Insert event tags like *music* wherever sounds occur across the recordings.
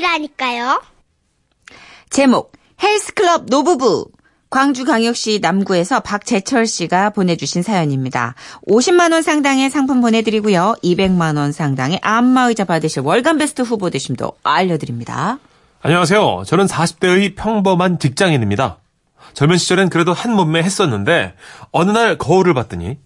것이라니까요. 제목 헬스클럽 노부부 광주광역시 남구에서 박재철 씨가 보내주신 사연입니다. 50만 원 상당의 상품 보내드리고요. 200만 원 상당의 안마의자 받으실 월간 베스트 후보 되심도 알려드립니다. 안녕하세요. 저는 40대의 평범한 직장인입니다. 젊은 시절엔 그래도 한 몸매 했었는데 어느 날 거울을 봤더니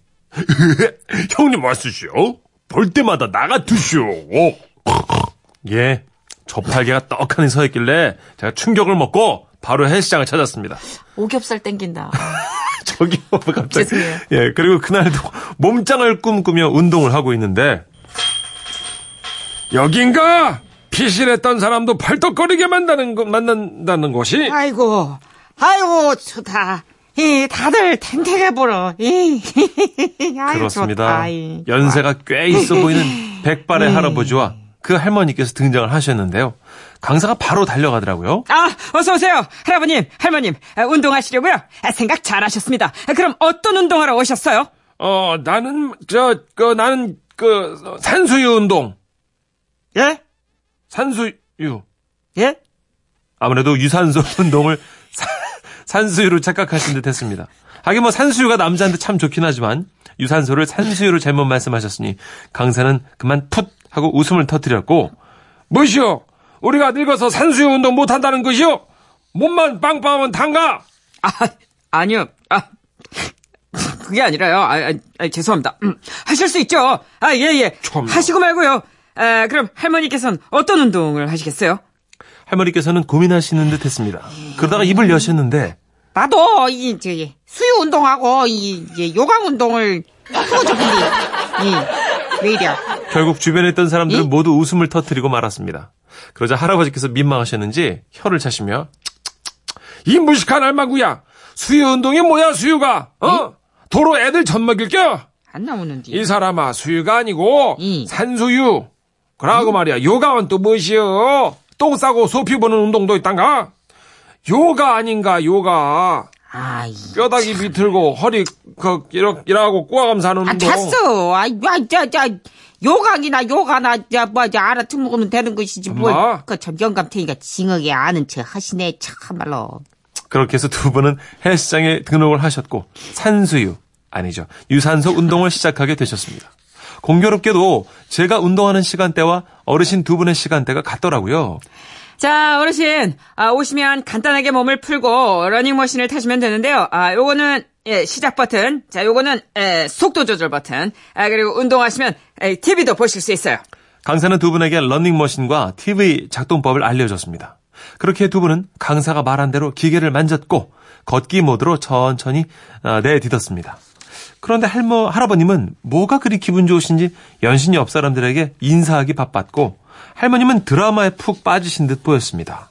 형님 왔으시오? 볼 때마다 나 같으시오. *laughs* 예, 저팔계가 떡하니 서 있길래 제가 충격을 먹고 바로 헬스장을 찾았습니다. 오겹살 땡긴다. *laughs* 저기요, 갑자기. 죄송해요. 예, 그리고 그날도 몸짱을 꿈꾸며 운동을 하고 있는데 여긴가? 피신했던 사람도 팔떡거리게 만드는 거, 만난다는 곳이 아이고, 아이고, 좋다. 이, 다들 탱탱해 보러. 이, *laughs* 그렇습니다. 좋다, 이. 연세가 꽤 있어 보이는 백발의 할아버지와 그 할머니께서 등장을 하셨는데요. 강사가 바로 달려가더라고요. 아, 어서 오세요. 할아버님, 할머님, 아, 운동하시려고요? 아, 생각 잘하셨습니다. 아, 그럼 어떤 운동하러 오셨어요? 어, 나는, 저, 그, 나는, 그, 산수유 운동. 예? 산수유. 예? 아무래도 유산소 *laughs* 운동을 사- 산수유로 착각하신 듯 했습니다. 하긴 뭐 산수유가 남자한테 참 좋긴 하지만 유산소를 산수유로 잘못 말씀하셨으니 강사는 그만 풋 하고 웃음을 터뜨렸고 뭐시오? 우리가 늙어서 산수유 운동 못한다는 것이요? 몸만 빵빵하면 단가? 아, 아니요. 아, 그게 아니라요. 아, 아, 아, 죄송합니다. 음, 하실 수 있죠. 아, 예, 예. 참나. 하시고 말고요. 아, 그럼 할머니께서는 어떤 운동을 하시겠어요? 할머니께서는 고민하시는 듯 했습니다. 그러다가 입을 여셨는데 나도 이 저기 수유 운동하고 이 이제 요강 운동을 좀 근데 이왜 이래? 결국 주변에 있던 사람들은 이? 모두 웃음을 터뜨리고 말았습니다. 그러자 할아버지께서 민망하셨는지 혀를 차시며 이 무식한 알마구야. 수유 운동이 뭐야 수유가? 어? 도로 애들 젖 먹일겨? 안 나오는데. 이 사람아 수유가 아니고 이. 산수유. 그러고 말이야 요가는 또 무엇이여 똥 싸고 소피 보는 운동도 있단가? 요가 아닌가 요가? 아이. 뼈다귀 비틀고 허리 그 이렇게 일하고 꼬아가면서 하는 아 운동. 됐어. 아이 저저 요강이나 요가나 저뭐 저 알아듣으면 되는 것이지 엄마. 뭘그참 영감탱이가 징하게 아는 척 하시네 참말로. 그렇게 해서 두 분은 헬스장에 등록을 하셨고 산수유 아니죠 유산소 운동을 시작하게 되셨습니다. 공교롭게도 제가 운동하는 시간대와 어르신 두 분의 시간대가 같더라고요. 자, 어르신, 아, 오시면 간단하게 몸을 풀고 러닝머신을 타시면 되는데요. 아, 요거는 예, 시작 버튼, 자, 요거는 예, 속도 조절 버튼, 아, 그리고 운동하시면 예, TV도 보실 수 있어요. 강사는 두 분에게 러닝머신과 TV 작동법을 알려줬습니다. 그렇게 두 분은 강사가 말한 대로 기계를 만졌고 걷기 모드로 천천히 아, 내딛었습니다. 그런데 할머, 할아버님은 뭐가 그리 기분 좋으신지 연신이 옆 사람들에게 인사하기 바빴고 할머님은 드라마에 푹 빠지신 듯 보였습니다.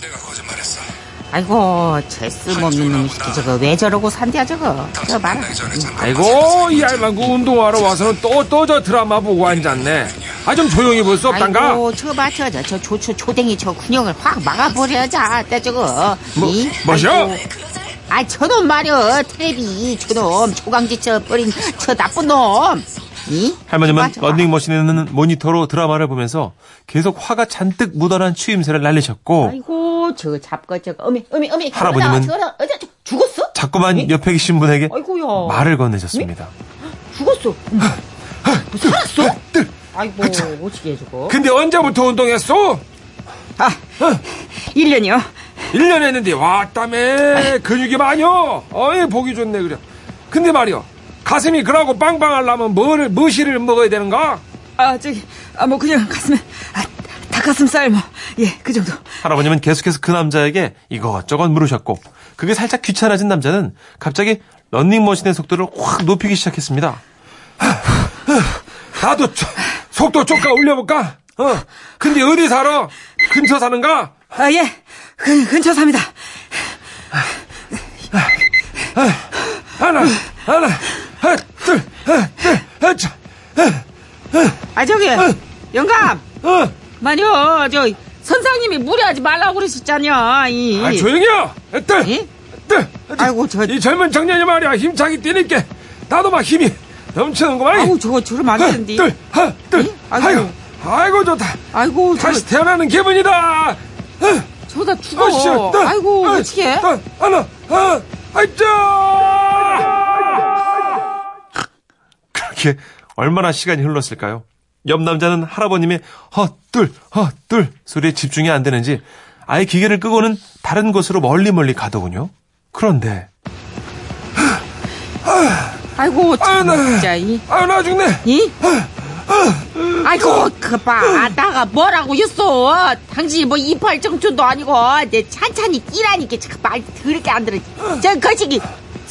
내가 거짓말했어. 아이고, 제 쓸모없는 놈이 저거 왜 저러고 산대야 저거. 저 말아. 아이고 이 알만구 운동하러 와서는 또 또 저 드라마 보고 앉았네. 아 좀 조용히 볼 수 없단가? 아이고, 저거 봐, 저거, 저, 저, 조, 조, 조댕이 저 군형을 확 막아버려자, 때 저거. 뭐, 이? 뭐셔? 아, 저놈 말이여, 테레비, 저놈, 조강지 저 버린 저 나쁜 놈. 이? 할머님은 저거 봐, 저거 봐. 런닝머신에 있는 모니터로 드라마를 보면서 계속 화가 잔뜩 묻어난 추임새를 날리셨고 아이고, 저 잡거 저거, 어미, 어미, 어미. 할아버님은. 어, 저, 저, 죽었어? 자꾸만 옆에 계신 분에게 아이고야. 말을 건네셨습니다. 죽었어. 어머, 뭐 살았어? 아이고, 어찌게 저거. 근데 언제부터 운동했어? 아, 1년이요. 1년 했는데 왔다며 근육이 많여 어이 보기 좋네 그래 근데 말이야 가슴이 그러고 빵빵하려면 뭐를 뭐시를 먹어야 되는가? 아, 저기, 아, 뭐, 그냥 가슴에, 아, 닭가슴살, 뭐, 예, 그 정도. 할아버님은 계속해서 그 남자에게 이것저것 물으셨고 그게 살짝 귀찮아진 남자는 갑자기 런닝머신의 속도를 확 높이기 시작했습니다. 나도 조- 속도 조금 올려볼까? 어. 근데 어디 살아? 근처 사는가? 아, 예, 근, 근처 삽니다. 하나, 하나, 아, 저기, 영감! 어. 만요, 저, 선상님이 무리하지 말라고 그러셨잖여, 이. 아, 조용히요! 딸! 예? 딸! 아이고, 저, 이 젊은 청년이 말이야, 힘차게 뛰니까, 나도 막 힘이 넘치는구만. 아우, 저거, 저러면 안 되는데. 둘, 아이고. 아이고, 아이고 좋다. 아이고, 저, 다시 태어나는 기분이다. 저다 죽어. 아이고, 아, 어떻게 나, 하나, 아, 아이짜. 그렇게 얼마나 시간이 흘렀을까요? 옆 남자는 할아버님의 헛둘, 헛둘 소리에 집중이 안 되는지 아예 기계를 끄고는 다른 곳으로 멀리 멀리 가더군요. 그런데 아이고. 진짜, 이. 아유 나 죽네. 이? 아이고, 그봐. 나가 뭐라고 했어. 당신이 뭐 이팔 정도도 아니고, 내 찬찬히 뛰라니까. 참, 말 더럽게 안 들어. 저, 거시기,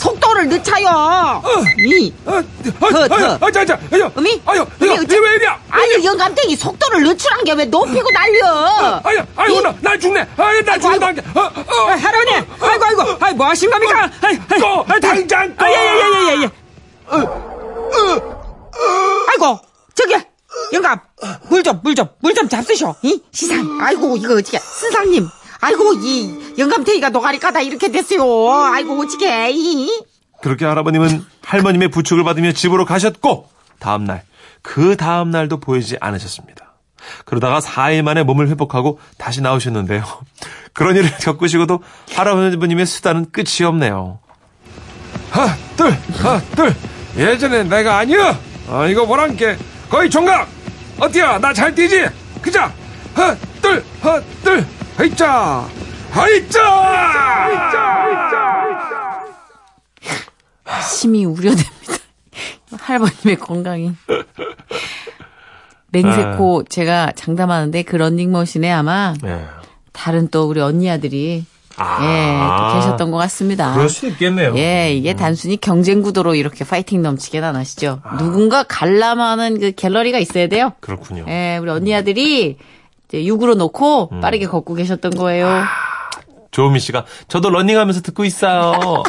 속도를 늦춰요. 이. 아, 더, 아, 더. 아, 자, 자, 아유, 어미? 아유, 어미, 아유, 어째- 이왜 이리야? 아니, 영감탱이 속도를 늦추란 게 왜 높이고 날려. 아유, 아유, 나, 나 죽네. 아유, 나 죽는다. 어, 어, 아, 할아버님, 아이고, 아이고, 아이, 뭐 하신 겁니까? 다- 당장 꺼. 아, 예, 예, 예, 예, 예. 아이고, 저기, 영감, 물 좀, 물 좀, 물 좀 잡수셔. 이? 시상, 아이고, 이거 어떻게, 스상님. 아이고, 이, 영감탱이가 노가리 까다 이렇게 됐어요. 아이고, 어떻게, 이? 그렇게 할아버님은 할머님의 부축을 받으며 집으로 가셨고 다음 날 그 다음 날도 보이지 않으셨습니다. 그러다가 4일 만에 몸을 회복하고 다시 나오셨는데요. *laughs* 그런 일을 겪으시고도 할아버님의 수다는 끝이 없네요. 하나, 둘, 하나, 둘. 예전에 내가 아니야. 아, 이거 뭐란게 거의 총각. 어때야? 나 잘 뛰지? 그자. 하나, 둘, 하나, 둘. 하이자. 하이자. 심히 우려됩니다. *laughs* 할머님의 건강이. 맹세코 제가 장담하는데 그 런닝머신에 아마 네. 다른 또 우리 언니 아들이 아. 예, 또 계셨던 것 같습니다. 그럴 수 있겠네요. 예, 이게 단순히 경쟁 구도로 이렇게 파이팅 넘치게 나나시죠. 누군가 관람하는 그 갤러리가 있어야 돼요. 그렇군요. 예, 우리 언니 아들이 이제 육으로 놓고 음. 빠르게 걷고 계셨던 거예요. 조은미 씨가 저도 러닝하면서 듣고 있어요. *laughs*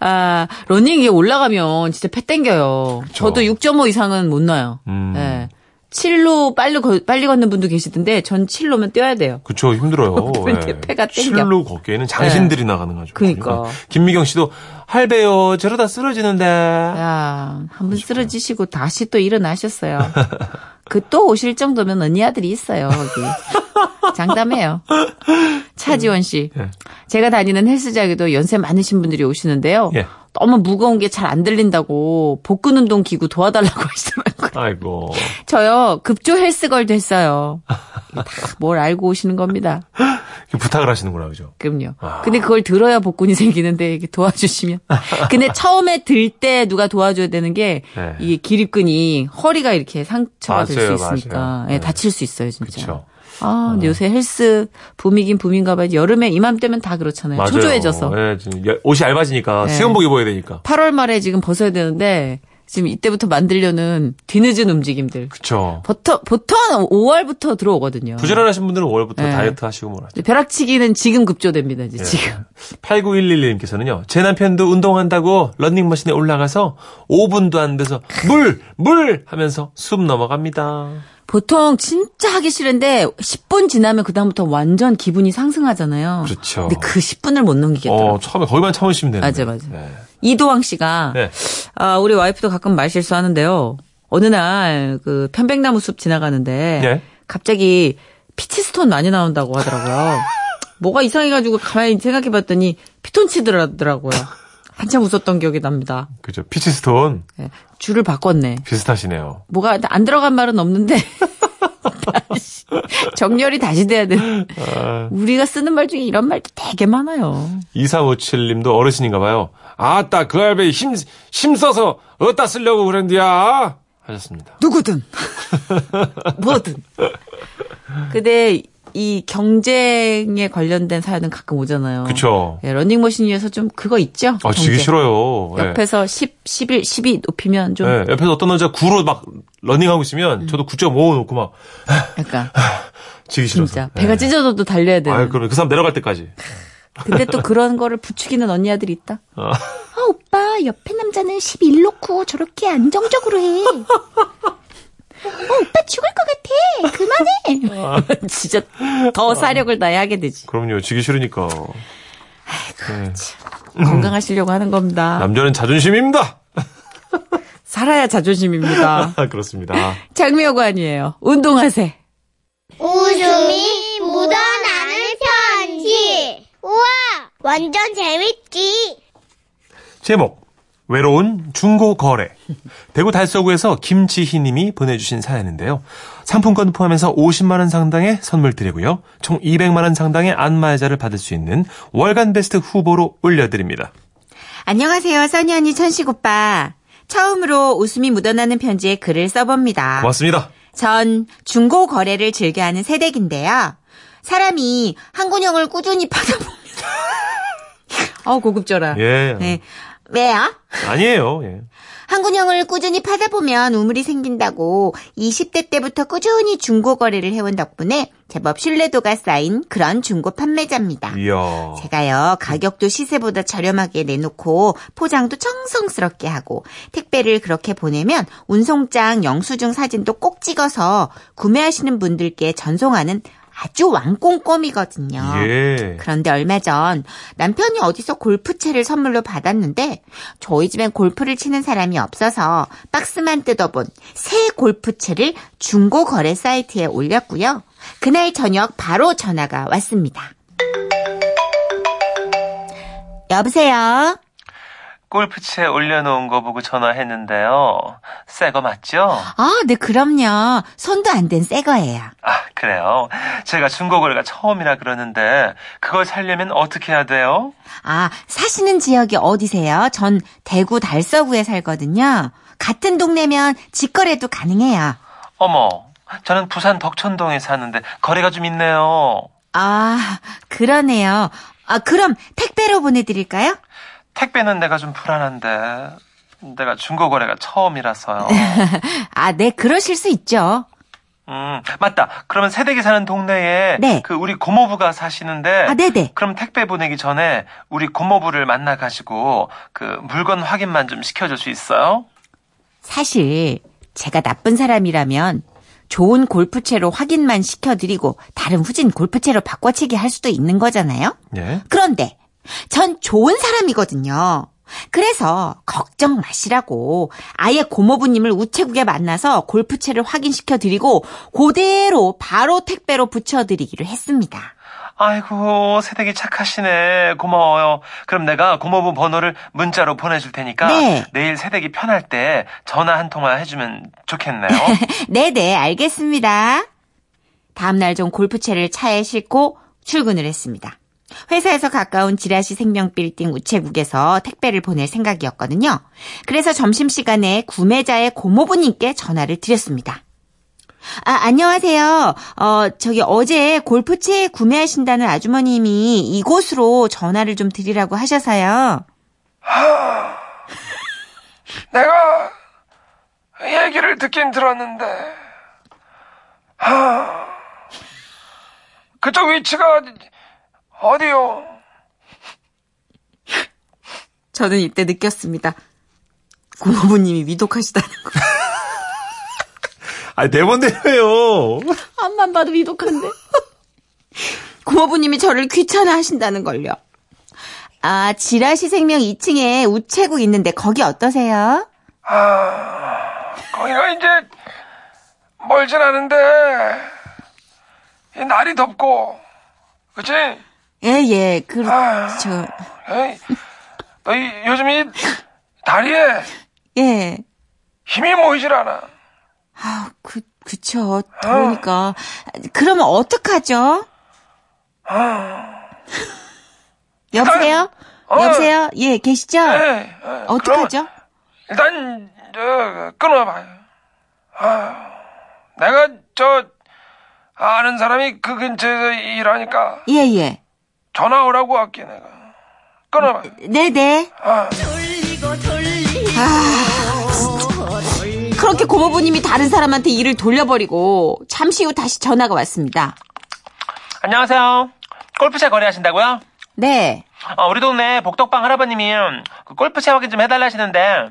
아, 러닝 이게 올라가면 진짜 패 땡겨요. 저도 6.5 이상은 못 놔요. 음. 예. 7로 빨리, 거- 빨리 걷는 분도 계시던데 전 7로면 뛰어야 돼요. 그쵸 힘들어요. *laughs* 패가 땡겨. 실로 걷기에는 장신들이 나가는 거죠. 그러니까. 김미경 씨도 할배요 저러다 쓰러지는데. 야, 한번 쓰러지시고 다시 또 일어나셨어요. 그 또 오실 정도면 언니 아들이 있어요, 거기. *laughs* 장담해요. 차지원 씨. 예. 제가 다니는 헬스장에도 연세 많으신 분들이 오시는데요. 예. 너무 무거운 게 잘 안 들린다고 복근 운동 기구 도와달라고 *laughs* 하시더라고요. 아이고. 저요, 급조 헬스걸 됐어요. 다뭘 알고 오시는 겁니다. 부탁을 하시는구나 그죠. 그럼요. 근데 그걸 들어야 복근이 생기는데 이게 도와주시면. 근데 처음에 들 때 누가 도와줘야 되는 게 네. 이게 기립근이 허리가 이렇게 상처가 될 수 있으니까. 예, 네. 다칠 수 있어요 진짜. 그쵸. 아, 근데 요새 헬스 붐이긴 붐인가 봐요. 여름에 이맘때면 다 그렇잖아요. 맞아요. 초조해져서. 예, 지금 여- 옷이 얇아지니까 네. 수영복 입어야 되니까. 8월 말에 지금 벗어야 되는데 지금 이때부터 만들려는 뒤늦은 움직임들. 그쵸. 보통 보통 5월부터 들어오거든요. 부지런하신 분들은 5월부터 네. 다이어트 하시고 뭐라. 벼락치기는 지금 급조됩니다. 이제 지금. *laughs* 8911님께서는요, 제 남편도 운동한다고 런닝머신에 올라가서 5분도 안 돼서 물! 물! 하면서 숨 넘어갑니다. 보통 진짜 하기 싫은데 10분 지나면 그다음부터 완전 기분이 상승하잖아요. 그렇죠. 근데 그 10분을 못 넘기겠더라고요. 어, 처음에 거기만 참으시면 되는데. 맞아, 맞아. 네. 이도왕 씨가 네. 아, 우리 와이프도 가끔 말 실수하는데요. 어느 날 그 편백나무 숲 지나가는데 예. 갑자기 피치스톤 많이 나온다고 하더라고요. 뭐가 이상해가지고 가만히 생각해봤더니 피톤치드라더라고요. 한참 웃었던 기억이 납니다. 그죠. 피치스톤 예, 줄을 바꿨네. 비슷하시네요. 뭐가 안 들어간 말은 없는데 *laughs* 다시 정렬이 다시 돼야 돼. 아. 우리가 쓰는 말 중에 이런 말도 되게 많아요. 2357님도 어르신인가 봐요. 아따, 그 할배 힘, 힘 써서 어디다 쓰려고 그랬는데야? 하셨습니다. 누구든 *laughs* 뭐든. 근데 이 경쟁에 관련된 사연은 가끔 오잖아요. 그쵸. 예, 러닝머신 위에서 좀 그거 있죠? 아, 지기. 싫어요. 예. 옆에서 10, 11, 12 높이면 좀 예, 옆에서 어떤 남자 9로 막 러닝하고 음. 있으면 저도 9.5 놓고 막 약간 *laughs* 지기 싫어서. 진짜 배가 예. 찢어져도 달려야 되는. 아, 그럼 그 사람 내려갈 때까지. 근데 또 그런 거를 부추기는 언니 아들이 있다. 아. 아, 오빠, 옆에 남자는 11 놓고 저렇게 안정적으로 해. *laughs* 어, 오빠 죽을. *laughs* 진짜 더 사력을 다해 하게 되지. 그럼요. 지기 싫으니까. 네. 건강하시려고 하는 겁니다. 남자는 자존심입니다. *laughs* 살아야 자존심입니다. 아, *laughs* 그렇습니다. 장미여관이에요. 운동하세. 웃음이 묻어나는 편지. 우와, 완전 재밌지. 제목 외로운 중고 거래 대구 달서구에서 김지희 님이 보내주신 사연인데요. 상품권 포함해서 50만 원 상당의 선물 드리고요. 총 200만 원 상당의 안마의자를 받을 수 있는 월간 베스트 후보로 올려드립니다. 안녕하세요, 써니 언니 천식 오빠. 처음으로 웃음이 묻어나는 편지에 글을 써봅니다. 고맙습니다. 전 중고 거래를 즐겨하는 새댁인데요. 사람이 한군형을 꾸준히 *laughs* 파다 보면 어 고급져라. 예. 네. 왜요? 아니에요. 예. 한군형을 꾸준히 파다 보면 우물이 생긴다고 20대 때부터 꾸준히 중고 거래를 해온 덕분에 제법 신뢰도가 쌓인 그런 중고 판매자입니다. 이야. 제가요, 가격도 시세보다 저렴하게 내놓고 포장도 정성스럽게 하고 택배를 그렇게 보내면 운송장 영수증 사진도 꼭 찍어서 구매하시는 분들께 전송하는 아주 왕꼼꼼이거든요. 예. 그런데 얼마 전 남편이 어디서 골프채를 선물로 받았는데 저희 집엔 골프를 치는 사람이 없어서 박스만 뜯어본 새 골프채를 중고 거래 사이트에 올렸고요. 그날 저녁 바로 전화가 왔습니다. 여보세요? 골프채 올려놓은 거 보고 전화했는데요. 새 거 맞죠? 아, 네, 그럼요. 손도 안댄새 거예요. 아, 그래요? 제가 중고거래가 처음이라 그러는데 그걸 살려면 어떻게 해야 돼요? 아, 사시는 지역이 어디세요? 전 대구 달서구에 살거든요. 같은 동네면 직거래도 가능해요. 어머, 저는 부산 덕천동에 사는데 거리가 좀 있네요. 아, 그러네요. 아, 그럼 택배로 보내드릴까요? 택배는 내가 좀 불안한데 내가 중고 거래가 처음이라서요. *laughs* 아, 네, 그러실 수 있죠. 음, 맞다. 그러면 새댁이 사는 동네에 네. 그 우리 고모부가 사시는데 아, 네네. 그럼 택배 보내기 전에 우리 고모부를 만나 가지고 그 물건 확인만 좀 시켜 줄 수 있어요? 사실 제가 나쁜 사람이라면 좋은 골프채로 확인만 시켜드리고 다른 후진 골프채로 바꿔치기 할 수도 있는 거잖아요. 예. 그런데 전 좋은 사람이거든요. 그래서 걱정 마시라고 아예 고모부님을 우체국에 만나서 골프채를 확인시켜 드리고 그대로 바로 택배로 붙여 드리기로 했습니다. 아이고, 새댁이 착하시네. 고마워요. 그럼 내가 고모부 번호를 문자로 보내줄 테니까 네. 내일 새댁이 편할 때 전화 한 통화 해주면 좋겠네요. 네네, *laughs* 알겠습니다. 다음날 좀 골프채를 차에 싣고 출근을 했습니다. 회사에서 가까운 지라시 생명빌딩 우체국에서 택배를 보낼 생각이었거든요. 그래서 점심시간에 구매자의 고모부님께 전화를 드렸습니다. 아, 안녕하세요. 어, 저기 어제 골프채 구매하신다는 아주머님이 이곳으로 전화를 좀 드리라고 하셔서요. 내가 얘기를 듣긴 들었는데, 하, 그쪽 위치가 어디요? 저는 이때 느꼈습니다. 고모부님이 위독하시다는 거. 아, 네 번대로요. 앞만 봐도 위독한데. *laughs* 고모부님이 저를 귀찮아 하신다는 걸요. 아, 지라시 생명 2층에 우체국 있는데 거기 어떠세요? 거기가 이제 멀진 않은데, 이 날이 덥고, 그치? 예, 예, 그렇죠. 에이, 너 이, 요즘 이 다리에 예. 힘이 모이질 않아. 아, 그, 그쵸. 더우니까. 그러면 어떡하죠? *laughs* 여보세요? 어. 여보세요? 예, 계시죠? 에이, 에이, 어떡하죠? 일단 저 끊어봐요. 아, 내가 저 아는 사람이 그 근처에서 일하니까 예, 예. 전화 오라고 할게 내가. 끊어봐. 네네. 아, 그렇게 고모부님이 다른 사람한테 일을 돌려버리고 잠시 후 다시 전화가 왔습니다. 안녕하세요. 골프채 거래하신다고요? 네. 어, 우리 동네 복덕방 할아버님이 그 골프채 확인 좀 해달라 하시는데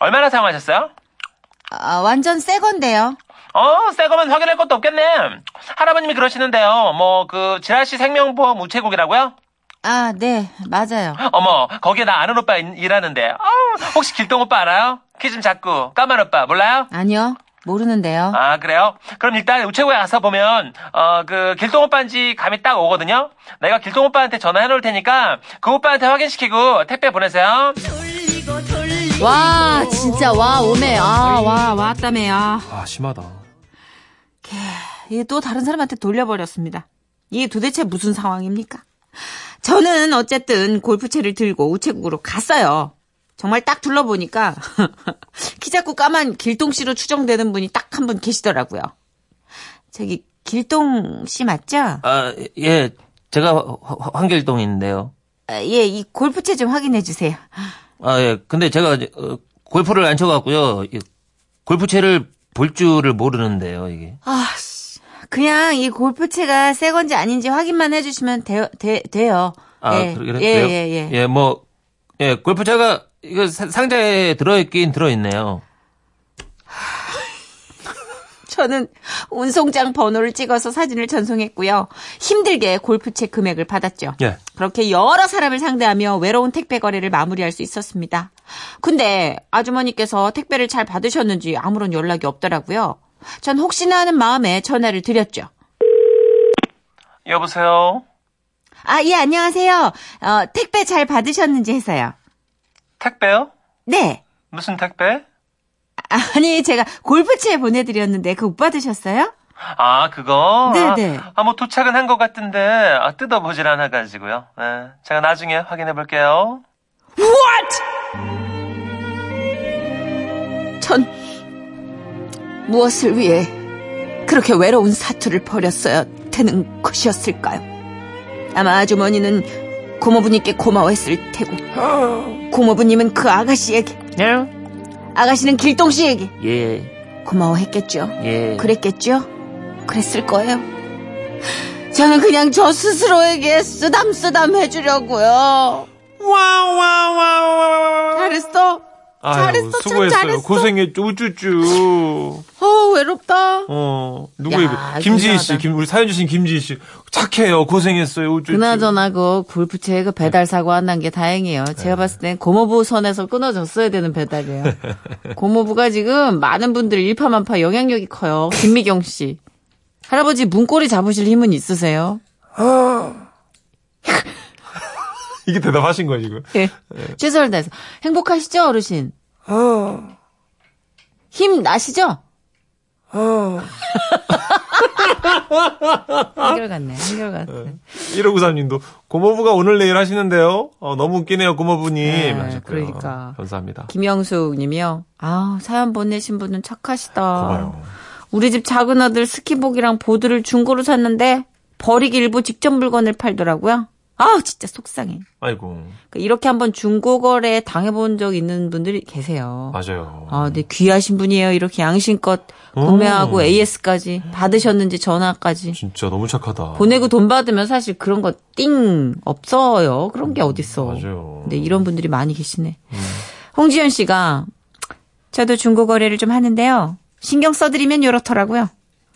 얼마나 사용하셨어요? 아, 완전 새 건데요. 어, 새 거면 확인할 것도 없겠네. 할아버님이 그러시는데요. 뭐, 그, 지라시 생명보험 우체국이라고요? 아, 네, 맞아요. 어머, 거기에 나 아는 오빠 일- 일하는데. 아우, 혹시 길동 오빠 알아요? 키 좀 작고 까만 오빠 몰라요? 아니요. 모르는데요. 아 그래요? 그럼 일단 우체국에 가서 보면 어 그 길동 오빠인지 감이 딱 오거든요. 내가 길동 오빠한테 전화해 놓을 테니까 그 오빠한테 확인시키고 택배 보내세요. 와, 진짜 와 오네. 아, 와 왔다매야. 아 심하다. 이게 또 다른 사람한테 돌려버렸습니다. 이게 도대체 무슨 상황입니까? 저는 어쨌든 골프채를 들고 우체국으로 갔어요. 정말 딱 둘러보니까 *laughs* 키 작고 까만 길동 씨로 추정되는 분이 딱 한 분 계시더라고요. 저기 길동 씨 맞죠? 아, 예. 제가 황길동인데요. 아, 예, 이 골프채 좀 확인해 주세요. 아, 예. 근데 제가 어, 골프를 안 쳐갖고요. 이 골프채를 볼 줄을 모르는데요, 이게. 아, 씨. 그냥 이 골프채가 새 건지 아닌지 확인만 해주시면 돼, 돼, 돼요. 아, 예, 그래, 그래, 예, 그래요? 예, 예. 예, 뭐, 예, 골프채가 이거 사- 상자에 들어있긴 들어있네요. 저는 운송장 번호를 찍어서 사진을 전송했고요. 힘들게 골프채 금액을 받았죠. 예. 그렇게 여러 사람을 상대하며 외로운 택배 거래를 마무리할 수 있었습니다. 근데 아주머니께서 택배를 잘 받으셨는지 아무런 연락이 없더라고요. 전 혹시나 하는 마음에 전화를 드렸죠. 여보세요. 아, 예, 안녕하세요. 어, 택배 잘 받으셨는지 해서요. 택배요? 네. 무슨 택배? 아니, 제가 골프채 보내드렸는데 그거 못 받으셨어요? 아 그거? 네네. 아 뭐 도착은 한 것 같은데 아, 뜯어보질 않아가지고요. 네. 제가 나중에 확인해 볼게요. 전 무엇을 위해 그렇게 외로운 사투를 벌였어야 되는 것이었을까요? 아마 아주머니는 고모부님께 고마워했을 테고 고모부님은 그 아가씨에게 예? 아가씨는 길동 씨에게 예, 고마워했겠죠. 예. 그랬겠죠? 그랬을 거예요. 저는 그냥 저 스스로에게 쓰담쓰담 해주려고요. 잘했어. 잘했어, 참 수고했어요. 잘했어. 고생했죠. 우쭈쭈. *laughs* 어, 외롭다. 어, 누구 야, 이거? 김지희 씨. 김, 우리 사연 주신 김지희 씨. 착해요. 고생했어요. 우쭈쭈. 그나저나 그 골프채 그 배달 사고 안 난 게 다행이에요. 제가 봤을 땐 고모부 선에서 끊어졌어야 되는 배달이에요. *laughs* 고모부가 지금 많은 분들 일파만파 영향력이 커요. 김미경 씨. 할아버지 문고리 잡으실 힘은 있으세요? 이게 대답하신 거예요, 지금. 예. 최선을 다해서. 행복하시죠, 어르신? 힘 나시죠? *laughs* 한결같네, 한결같네. 1593님도 고모부가 오늘 내일 하시는데요. 어, 너무 웃기네요, 고모부님. 네, 하셨고요. 그러니까. 감사합니다. 김영숙 님이요. 아, 사연 보내신 분은 착하시다. 고마워요. 우리 집 작은 아들 스키복이랑 보드를 중고로 샀는데 버리기 일부 직전 물건을 팔더라고요. 아, 진짜 속상해. 아이고, 그러니까 이렇게 한번 중고 거래 당해본 적 있는 분들이 계세요. 맞아요. 아, 네, 귀하신 분이에요. 이렇게 양심껏 구매하고 오. AS까지 받으셨는지 전화까지. 진짜 너무 착하다. 보내고 돈 받으면 사실 그런 거 띵 없어요. 그런 게 어딨어. 맞아요. 근데 이런 분들이 많이 계시네. 홍지연 씨가 저도 중고 거래를 좀 하는데요. 신경 써드리면 요렇더라고요.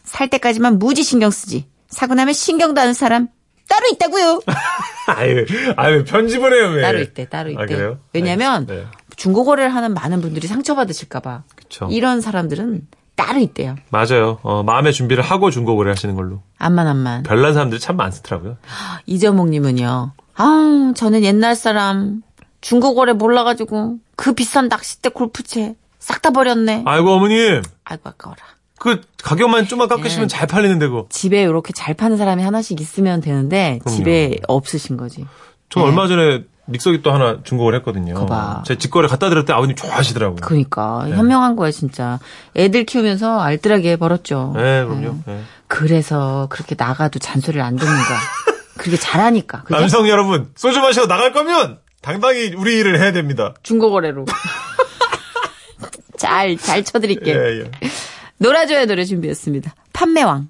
살 때까지만 무지 신경 쓰지. 사고 나면 신경도 안 사람 따로 있다고요. *laughs* 아유, 아유, 편집을 해요, 왜? 따로 있대, 따로 있대. 아, 그래요? 왜냐면 네. 중고 거래를 하는 많은 분들이 상처받으실까봐. 이런 사람들은 따로 있대요. 맞아요. 어, 마음의 준비를 하고 중고 거래 하시는 걸로. 암만 암만. 별난 사람들이 참 많더라고요. *gasps* 이재목님은요. 아, 저는 옛날 사람 중고 거래 몰라가지고 그 비싼 낚싯대 골프채 싹 다 버렸네. 아이고, 어머님. 아이고 아까워라. 그 가격만 좀만 깎으시면 네. 잘 팔리는데, 그. 집에 이렇게 잘 파는 사람이 하나씩 있으면 되는데 그럼요. 집에 없으신 거지. 저 네. 얼마 전에 믹서기 또 하나 중고를 했거든요. 그거 봐. 제 직거래 갖다 드릴 때 아버님 좋아하시더라고요. 그러니까 네. 현명한 거예요 진짜. 애들 키우면서 알뜰하게 벌었죠. 네, 그럼요. 네. 그래서 그렇게 나가도 잔소리를 안 듣는 거야. *laughs* 그렇게 잘하니까. 그게 남성 여러분, 소주 마시고 나갈 거면 당당히 우리 일을 해야 됩니다. 중고 거래로. *laughs* 잘, 잘 쳐드릴게요. 예, 예. 놀아줘야 노래 준비했습니다. 판매왕.